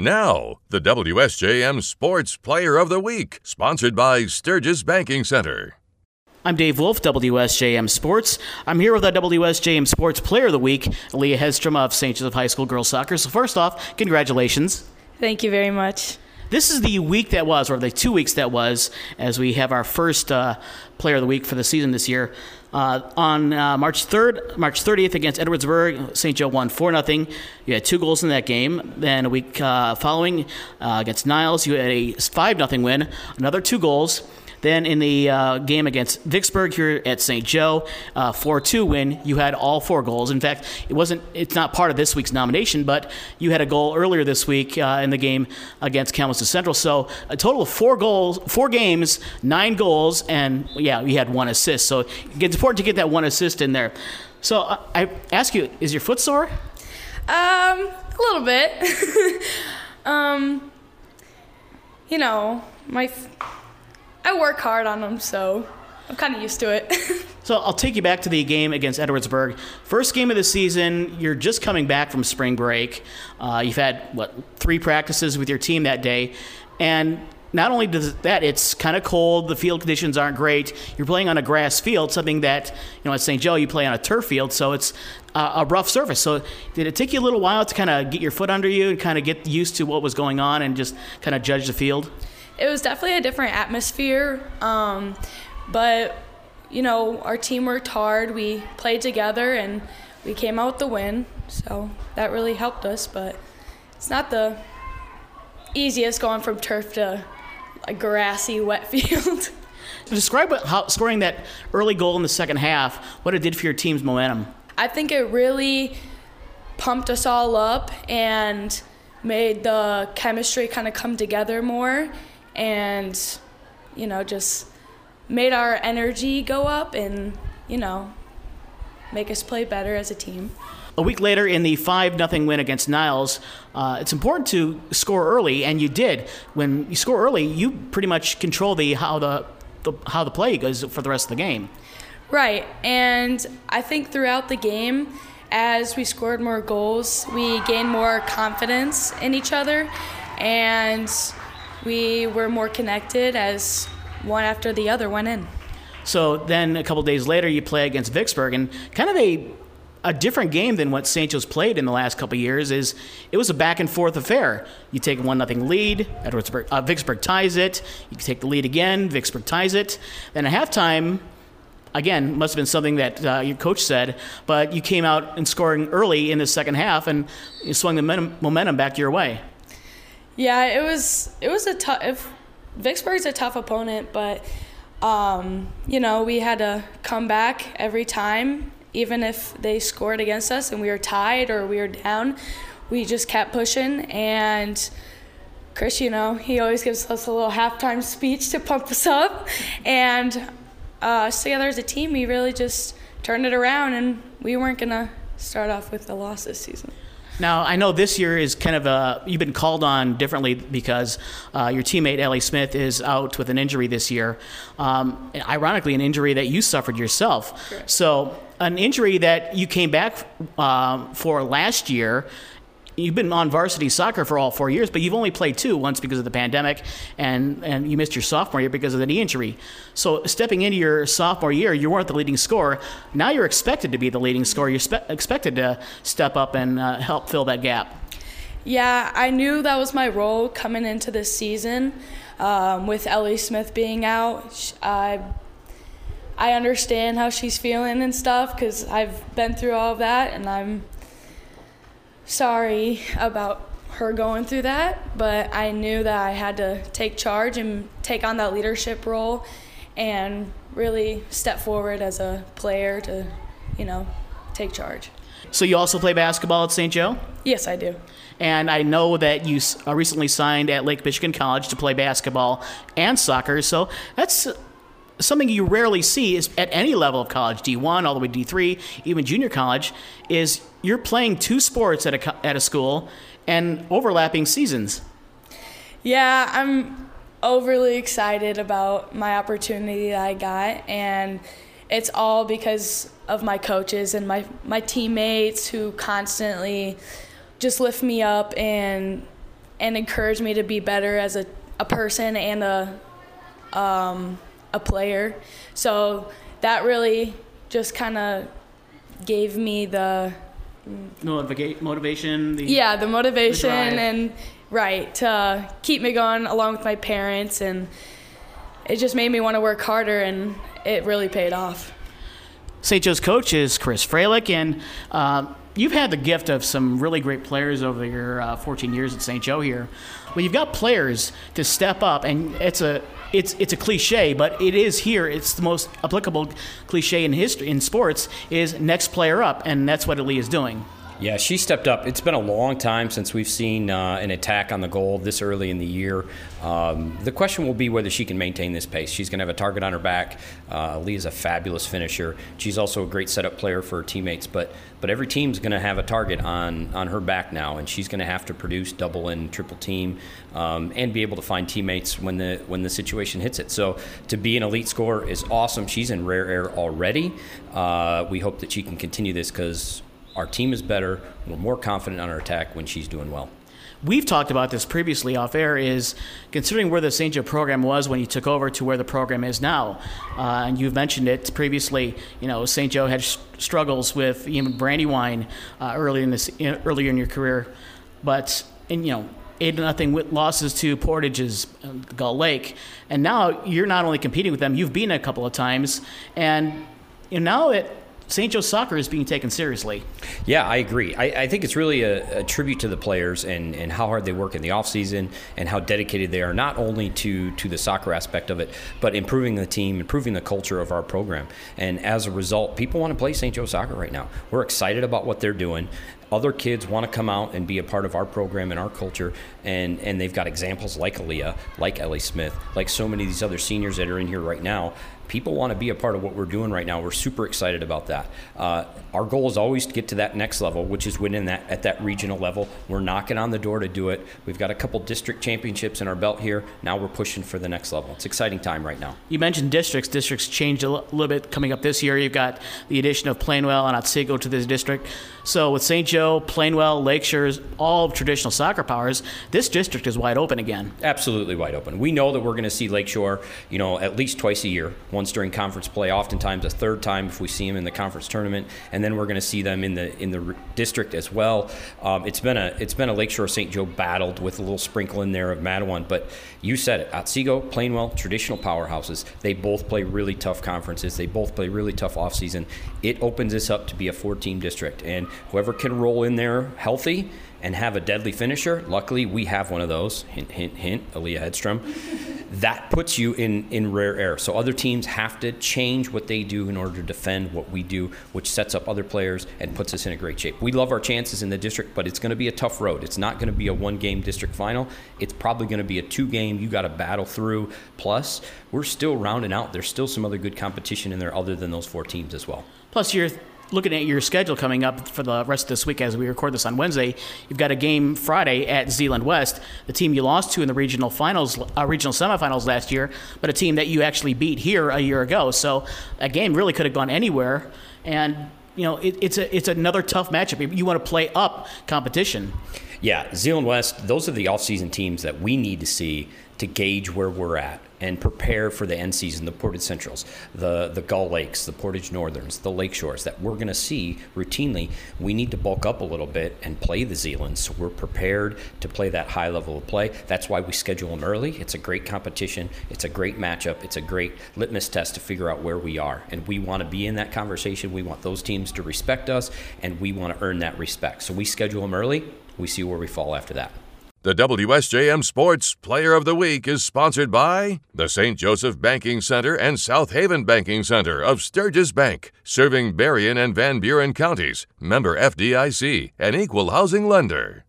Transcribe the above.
Now, the WSJM Sports Player of the Week, sponsored by Sturgis Banking Center. I'm Dave Wolf, WSJM Sports. I'm here with the WSJM Sports Player of the Week, Eleah Hedstrom of St. Joseph High School Girls Soccer. So, first off, congratulations. Thank you very much. This is the week that was, or the two weeks that was, as we have our first uh, Player of the Week for the season this year. Uh, on uh, March 3rd, March 30th against Edwardsburg, St. Joe won 4 0. You had two goals in that game. Then a week uh, following uh, against Niles, you had a 5 0 win, another two goals. Then in the uh, game against Vicksburg here at St. Joe, uh, 4 2 win, you had all four goals. In fact, it wasn't, it's not part of this week's nomination, but you had a goal earlier this week uh, in the game against Kalamazoo Central. So a total of four goals, four games, nine goals, and yeah, you had one assist. So it's important to get that one assist in there. So uh, I ask you, is your foot sore? Um, a little bit. um, you know, my. F- I work hard on them, so I'm kind of used to it. so I'll take you back to the game against Edwardsburg. First game of the season. You're just coming back from spring break. Uh, you've had what three practices with your team that day, and not only does that, it's kind of cold. The field conditions aren't great. You're playing on a grass field, something that you know at St. Joe you play on a turf field, so it's uh, a rough surface. So did it take you a little while to kind of get your foot under you and kind of get used to what was going on and just kind of judge the field? It was definitely a different atmosphere. Um, but you know, our team worked hard. We played together, and we came out with the win. So that really helped us. But it's not the easiest going from turf to a grassy, wet field. Describe how scoring that early goal in the second half, what it did for your team's momentum. I think it really pumped us all up and made the chemistry kind of come together more and you know just made our energy go up and you know make us play better as a team. A week later, in the 5 0 win against Niles, uh, it's important to score early, and you did. When you score early, you pretty much control the how the, the how the play goes for the rest of the game. Right, and I think throughout the game, as we scored more goals, we gained more confidence in each other, and we were more connected as one after the other went in. So then a couple days later, you play against Vicksburg, and kind of a a different game than what St. Joe's played in the last couple years is it was a back and forth affair. You take a one nothing lead, Edwardsburg, uh, Vicksburg ties it. You take the lead again, Vicksburg ties it. Then at halftime, again, must have been something that uh, your coach said, but you came out and scoring early in the second half and you swung the momentum back your way. Yeah, it was it was a tough. Vicksburg's a tough opponent, but um, you know we had to come back every time, even if they scored against us and we were tied or we were down. We just kept pushing, and Chris, you know, he always gives us a little halftime speech to pump us up, and uh, us together as a team, we really just turned it around, and we weren't gonna start off with a loss this season. Now, I know this year is kind of a, you've been called on differently because uh, your teammate Ellie Smith is out with an injury this year. Um, ironically, an injury that you suffered yourself. Sure. So, an injury that you came back uh, for last year you've been on varsity soccer for all four years, but you've only played two once because of the pandemic, and and you missed your sophomore year because of the knee injury. So stepping into your sophomore year, you weren't the leading scorer. Now you're expected to be the leading scorer. You're spe- expected to step up and uh, help fill that gap. Yeah, I knew that was my role coming into this season. Um, with Ellie Smith being out, I I understand how she's feeling and stuff because I've been through all of that, and I'm sorry about her going through that, but I knew that I had to take charge and take on that leadership role and really step forward as a player to, you know, take charge. So you also play basketball at St. Joe? Yes, I do. And I know that you uh, recently signed at Lake Michigan College to play basketball and soccer. So that's something you rarely see is at any level of college, D1 all the way to D3, even junior college, is you're playing two sports at a at a school and overlapping seasons. Yeah, I'm overly excited about my opportunity that I got and it's all because of my coaches and my my teammates who constantly just lift me up and and encouraged me to be better as a, a person and a um, a player. So that really just kind of gave me the Motiva- motivation. The, yeah the motivation drive. and right to keep me going along with my parents and it just made me want to work harder and it really paid off. St. Joe's coach is Chris Fralick, and uh, you've had the gift of some really great players over your uh, 14 years at St. Joe here. Well, you've got players to step up, and it's a it's it's a cliche, but it is here. It's the most applicable cliche in history in sports is next player up, and that's what Ali is doing. Yeah, she stepped up. It's been a long time since we've seen uh, an attack on the goal this early in the year. Um, the question will be whether she can maintain this pace. She's going to have a target on her back. Uh, Lee is a fabulous finisher. She's also a great setup player for her teammates. But but every team's going to have a target on on her back now, and she's going to have to produce double and triple team um, and be able to find teammates when the when the situation hits it. So to be an elite scorer is awesome. She's in rare air already. Uh, we hope that she can continue this because our team is better. We're more confident on our attack when she's doing well. We've talked about this previously off air. Is considering where the St. Joe program was when you took over to where the program is now, uh, and you've mentioned it previously. You know, St. Joe had sh- struggles with even Brandywine uh, early in this earlier in your career, but and you know eight to nothing with losses to Portage's uh, Gull Lake, and now you're not only competing with them, you've been a couple of times, and you know, now it St. Joe's soccer is being taken seriously. Yeah, I agree. I, I think it's really a, a, tribute to the players and, and how hard they work in the offseason and how dedicated they are, not only to, to the soccer aspect of it, but improving the team, improving the culture of our program. And as a result, people want to play St. Joe's soccer right now. We're excited about what they're doing other kids want to come out and be a part of our program and our culture and and they've got examples like Eleah, like Ellie Smith, like so many of these other seniors that are in here right now people want to be a part of what we're doing right now. We're super excited about that. Uh, our goal is always to get to that next level, which is winning that at that regional level. We're knocking on the door to do it. We've got a couple district championships in our belt here. Now we're pushing for the next level. It's exciting time right now. You mentioned districts. Districts changed a little bit coming up this year. You've got the addition of Plainwell and Otsego to this district. So with St. Joe, Plainwell, Lakeshores, all traditional soccer powers, this district is wide open again. Absolutely wide open. We know that we're going to see Lakeshore, you know, at least twice a year once during conference play, oftentimes a third time if we see them in the conference tournament, and then we're going to see them in the in the district as well. Um, it's been a it's been a Lakeshore St. Joe battled with a little sprinkle in there of Mattawan, but you said it. Otsego, Plainwell, traditional powerhouses. They both play really tough conferences. They both play really tough off season. It opens this up to be a four team district, and whoever can roll in there healthy and have a deadly finisher. Luckily, we have one of those. Hint, hint, hint. Eleah Hedstrom. That puts you in in rare air. So other teams have to change what they do in order to defend what we do, which sets up other players and puts us in a great shape. We love our chances in the district, but it's going to be a tough road. It's not going to be a one game district final. It's probably going to be a two game. You got to battle through. Plus, we're still rounding out. There's still some other good competition in there other than those four teams as well. Plus, you're looking at your schedule coming up for the rest of this week as we record this on Wednesday, you've got a game Friday at Zeeland West, the team you lost to in the regional finals, uh, regional semifinals last year, but a team that you actually beat here a year ago. So a game really could have gone anywhere, and you know it, it's a it's another tough matchup. You want to play up competition. Yeah, Zeeland West. Those are the off-season teams that we need to see to gauge where we're at and prepare for the end season, the Portage Centrals, the, the Gull Lakes, the Portage Northerns, the Lake Shores that we're going to see routinely. We need to bulk up a little bit and play the Zeelands so we're prepared to play that high level of play. That's why we schedule them early. It's a great competition, it's a great matchup, it's a great litmus test to figure out where we are. And we want to be in that conversation. We want those teams to respect us, and we want to earn that respect. So we schedule them early. We see where we fall after that. The WSJM Sports Player of the Week is sponsored by the St. Joseph Banking Center and South Haven Banking Center of Sturgis Bank, serving Berrien and Van Buren counties. Member FDIC, an equal housing lender.